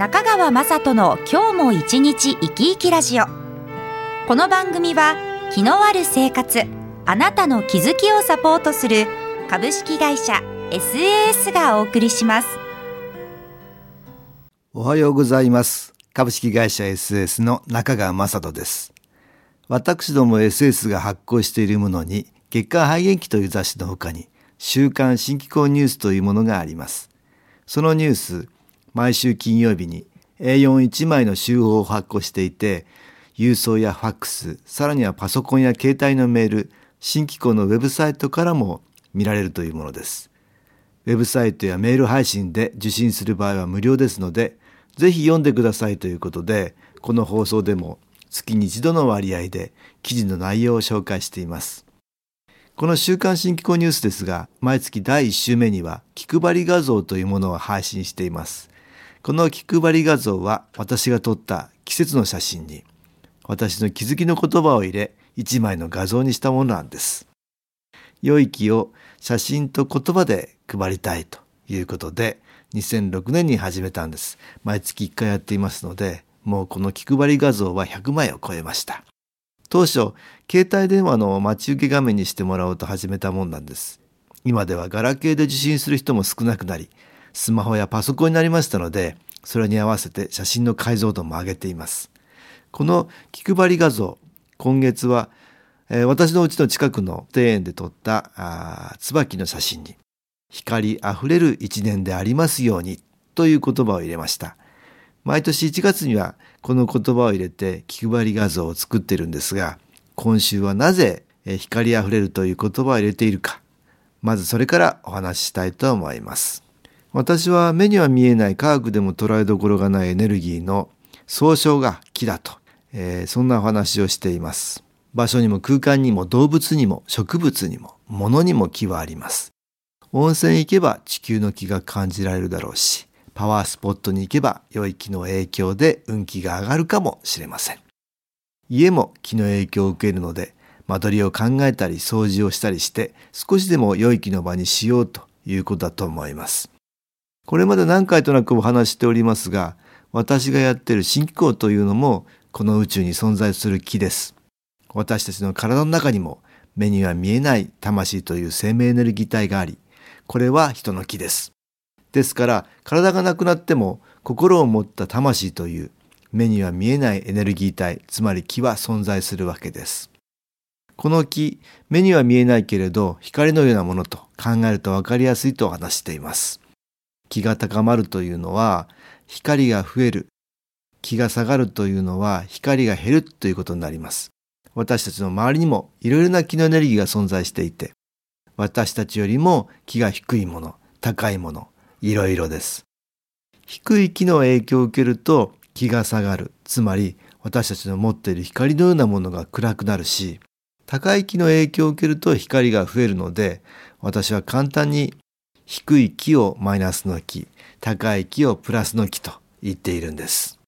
中川雅人の今日も一日生き生きラジオ。この番組は気のある生活あなたの気づきをサポートする株式会社 SAS がお送りします。おはようございます。株式会社 SAS の中川雅人です。私ども SS が発行しているものに月刊肺元気という雑誌の他に週刊新機構ニュースというものがあります。そのニュース毎週金曜日に A41 枚の週報を発行していて、郵送やファックス、さらにはパソコンや携帯のメール、新機構のウェブサイトからも見られるというものです。ウェブサイトやメール配信で受信する場合は無料ですので、ぜひ読んでくださいということで、この放送でも月に一度の割合で記事の内容を紹介しています。この週刊新機構ニュースですが、毎月第1週目には気配り画像というものを配信しています。この気配り画像は私が撮った季節の写真に私の気づきの言葉を入れ一枚の画像にしたものなんです。良い気を写真と言葉で配りたいということで2006年に始めたんです。毎月1回やっていますのでもうこの気配り画像は100枚を超えました。当初携帯電話の待ち受け画面にしてもらおうと始めたもんなんです。今ではガラケーで受信する人も少なくなりスマホやパソコンになりましたので、それに合わせて写真の解像度も上げています。この気配り画像、今月は、えー、私のうちの近くの庭園で撮った椿の写真に、光あふれる一年でありますようにという言葉を入れました。毎年1月にはこの言葉を入れて気配り画像を作っているんですが、今週はなぜ光あふれるという言葉を入れているか、まずそれからお話ししたいと思います。私は目には見えない科学でも捉えどころがないエネルギーの総称が木だと、えー、そんなお話をしています。場所にも空間にも動物にも植物にも物にも木はあります。温泉行けば地球の気が感じられるだろうし、パワースポットに行けば良い気の影響で運気が上がるかもしれません。家も気の影響を受けるので、間取りを考えたり掃除をしたりして少しでも良い気の場にしようということだと思います。これまで何回となくお話しておりますが、私がやっている新機構というのも、この宇宙に存在する木です。私たちの体の中にも、目には見えない魂という生命エネルギー体があり、これは人の木です。ですから、体がなくなっても、心を持った魂という、目には見えないエネルギー体、つまり木は存在するわけです。この木、目には見えないけれど、光のようなものと考えると分かりやすいと話しています。気が高まるというのは光が増える。気が下がるというのは光が減るということになります。私たちの周りにもいろいろな気のエネルギーが存在していて、私たちよりも気が低いもの、高いもの、いろいろです。低い気の影響を受けると気が下がる。つまり私たちの持っている光のようなものが暗くなるし、高い気の影響を受けると光が増えるので、私は簡単に低い木をマイナスの木、高い木をプラスの木と言っているんです。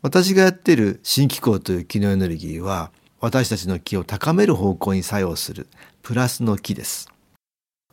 私がやっている新気候という気のエネルギーは、私たちの気を高める方向に作用するプラスの木です。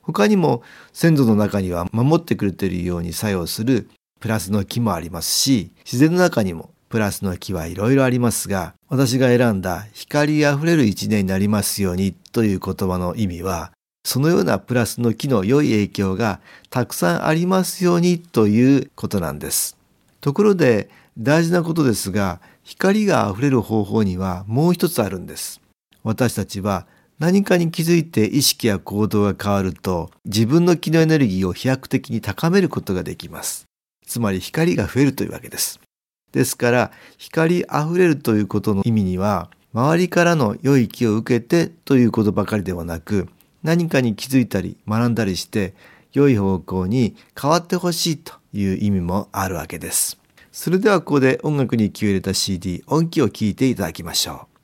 他にも先祖の中には守ってくれているように作用するプラスの木もありますし、自然の中にもプラスの木はいろいろありますが、私が選んだ光あふれる一年になりますようにという言葉の意味は、そのようなプラスの木の良い影響がたくさんありますようにということなんです。ところで大事なことですが、光が溢れる方法にはもう一つあるんです。私たちは何かに気づいて意識や行動が変わると自分の気のエネルギーを飛躍的に高めることができます。つまり光が増えるというわけです。ですから光あふれるということの意味には周りからの良い気を受けてということばかりではなく何かに気づいたり学んだりして良い方向に変わってほしいという意味もあるわけです。それではここで音楽に気を入れた CD 音機を聴いていただきましょう。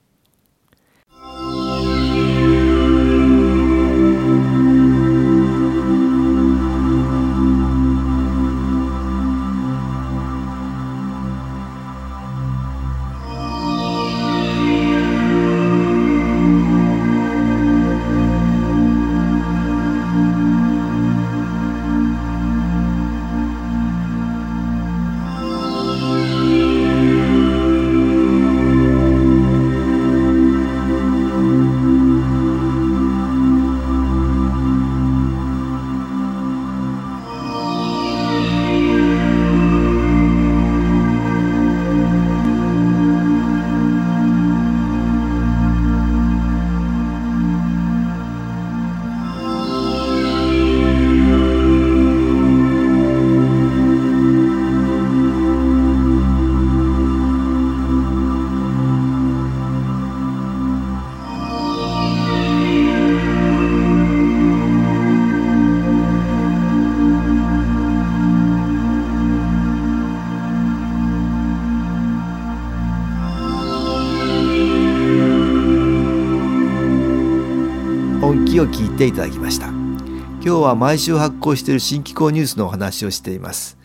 を聞いていただきました。今日は毎週発行している新機構ニュースのお話をしています。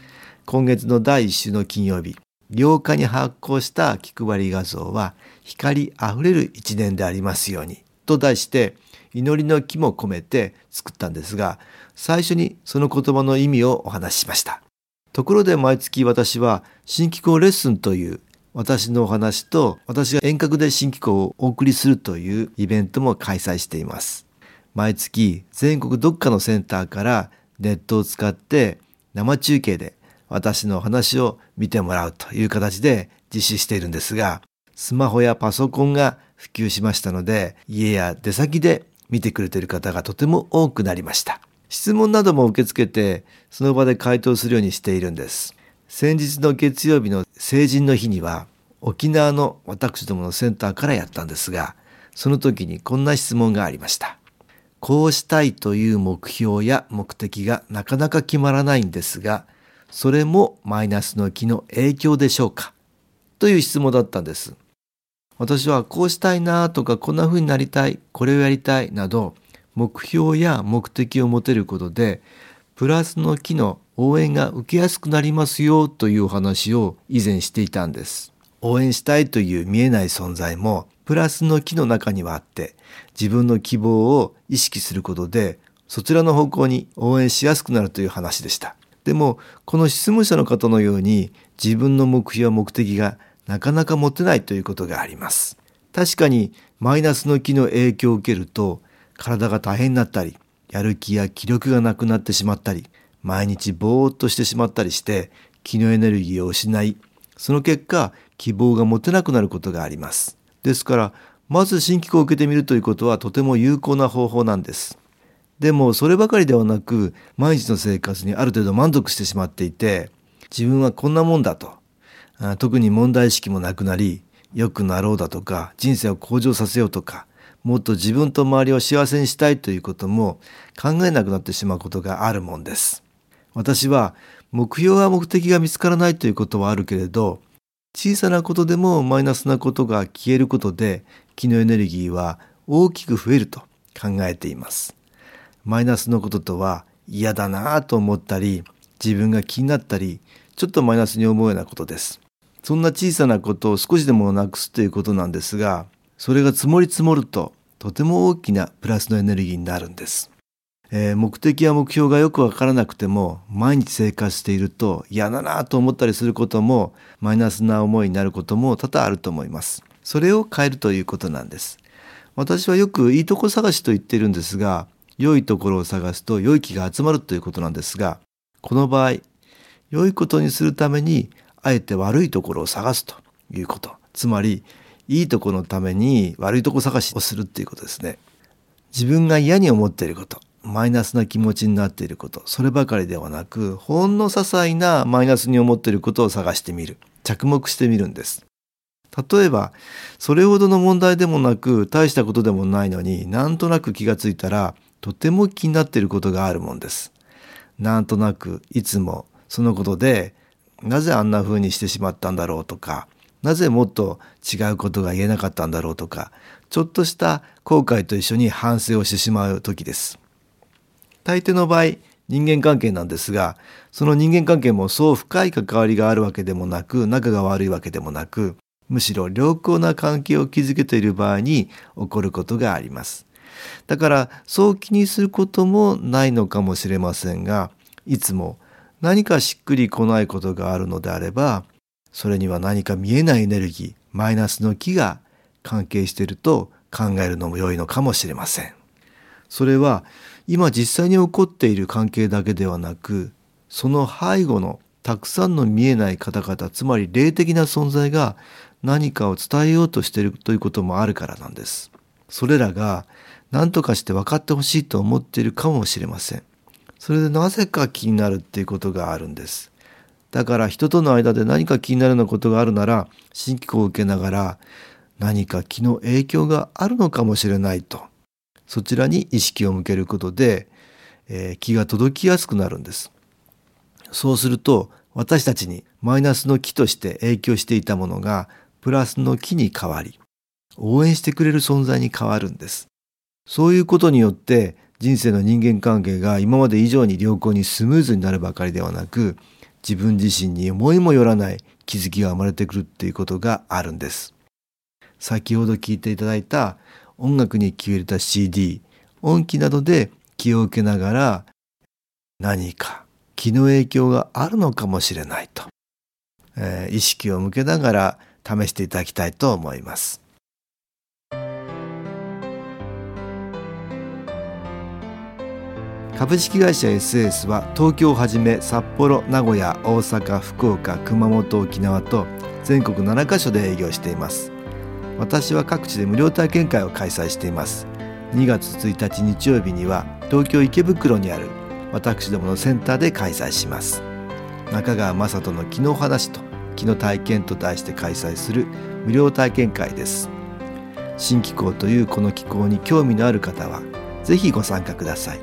今月の第1週の金曜日8日に発行した気配り画像は光あふれる一年でありますようにと題して祈りの気も込めて作ったんですが最初にその言葉の意味をお話ししました。ところで毎月私は新機構レッスンという私のお話と私が遠隔で新機構をお送りするというイベントも開催しています。毎月全国どっかのセンターからネットを使って生中継で私の話を見てもらうという形で実施しているんですが、スマホやパソコンが普及しましたので、家や出先で見てくれている方がとても多くなりました。質問なども受け付けて、その場で回答するようにしているんです。先日の月曜日の成人の日には、沖縄の私どものセンターからやったんですが、その時にこんな質問がありました。こうしたいという目標や目的がなかなか決まらないんですが、それもマイナスの気の影響でしょうか？という質問だったんです。私はこうしたいなとかこんな風になりたい、これをやりたいなど目標や目的を持てることでプラスの気の応援が受けやすくなりますよというお話を以前していたんです。応援したいという見えない存在もプラスの木の中にはあって自分の希望を意識することでそちらの方向に応援しやすくなるという話でした。でもこの質問者の方のように自分の目標目的がなかなか持てないということがあります。確かにマイナスの気の影響を受けると体が大変になったりやる気や気力がなくなってしまったり毎日ぼーっとしてしまったりして気のエネルギーを失いその結果希望が持てなくなることがあります。ですからまず新機構を受けてみるということはとても有効な方法なんです。でもそればかりではなく毎日の生活にある程度満足してしまっていて自分はこんなもんだと特に問題意識もなくなり良くなろうだとか人生を向上させようとかもっと自分と周りを幸せにしたいということも考えなくなってしまうことがあるもんです。私は目標や目的が見つからないということはあるけれど小さなことでもマイナスなことが消えることで気のエネルギーは大きく増えると考えています。マイナスのこととは嫌だなぁと思ったり自分が気になったりちょっとマイナスに思うようなことです。そんな小さなことを少しでもなくすということなんですがそれが積もり積もるととても大きなプラスのエネルギーになるんです。えー、目的や目標がよくわからなくても毎日生活していると嫌だなと思ったりすることもマイナスな思いになることも多々あると思います。それを変えるということなんです。私はよくいいとこ探しと言っているんですが良いところを探すと良い気が集まるということなんですがこの場合良いことにするためにあえて悪いところを探すということつまりいいところのために悪いとこ探しをするっていうことですね。自分が嫌に思っていることマイナスな気持ちになっていること。そればかりではなくほんの些細なマイナスに思っていることを探してみる。着目してみるんです。例えばそれほどの問題でもなく大したことでもないのになんとなく気がついたらとても気になっていることがあるもんです。なんとなくいつもそのことでなぜあんな風にしてしまったんだろうとかなぜもっと違うことが言えなかったんだろうとかちょっとした後悔と一緒に反省をしてしまう時です。大抵の場合人間関係なんですがその人間関係もそう深い関わりがあるわけでもなく仲が悪いわけでもなくむしろ良好な関係を築けている場合に起こることがあります。だからそう気にすることもないのかもしれませんがいつも何かしっくりこないことがあるのであればそれには何か見えないエネルギーマイナスの気が関係していると考えるのも良いのかもしれません。それは今実際に起こっている関係だけではなくその背後のたくさんの見えない方々つまり霊的な存在が何かを伝えようとしているということもあるからなんです。それらが何とかして分かってほしいと思っているかもしれません。それでなぜか気になるっていうことがあるんです。だから人との間で何か気になるようなことがあるなら新機構を受けながら何か気の影響があるのかもしれないと。そちらに意識を向けることで、えー、気が届きやすくなるんです。そうすると私たちにマイナスの気として影響していたものがプラスの気に変わり応援してくれる存在に変わるんです。そういうことによって人生の人間関係が今まで以上に良好にスムーズになるばかりではなく自分自身に思いもよらない気づきが生まれてくるっていうことがあるんです。先ほど聞いていただいた音楽に気を入れた CD 音機などで気を受けながら何か気の影響があるのかもしれないと、えー、意識を向けながら試していただきたいと思います。株式会社 SS は東京をはじめ札幌名古屋大阪福岡熊本沖縄と全国7カ所で営業しています私は各地で無料体験会を開催しています。2月1日日曜日には東京池袋にある私どものセンターで開催します。中川雅人の気の話と気の体験と題して開催する無料体験会です。新気候というこの気候に興味のある方はぜひご参加ください。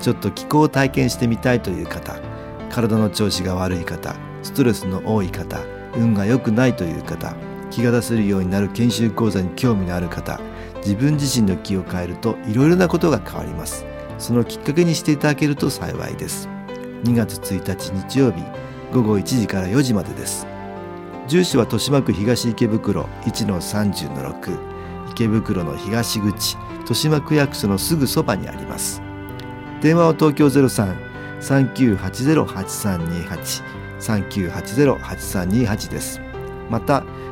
ちょっと気候を体験してみたいという方体の調子が悪い方ストレスの多い方運が良くないという方気が出せるようになる研修講座に興味のある方自分自身の気を変えるといろいろなことが変わります。そのきっかけにしていただけると幸いです。2月1日日曜日午後1時から4時までです。住所は豊島区東池袋1-30-6池袋の東口豊島区役所のすぐそばにあります。電話は東京03-3980-8328 3980-8328です。また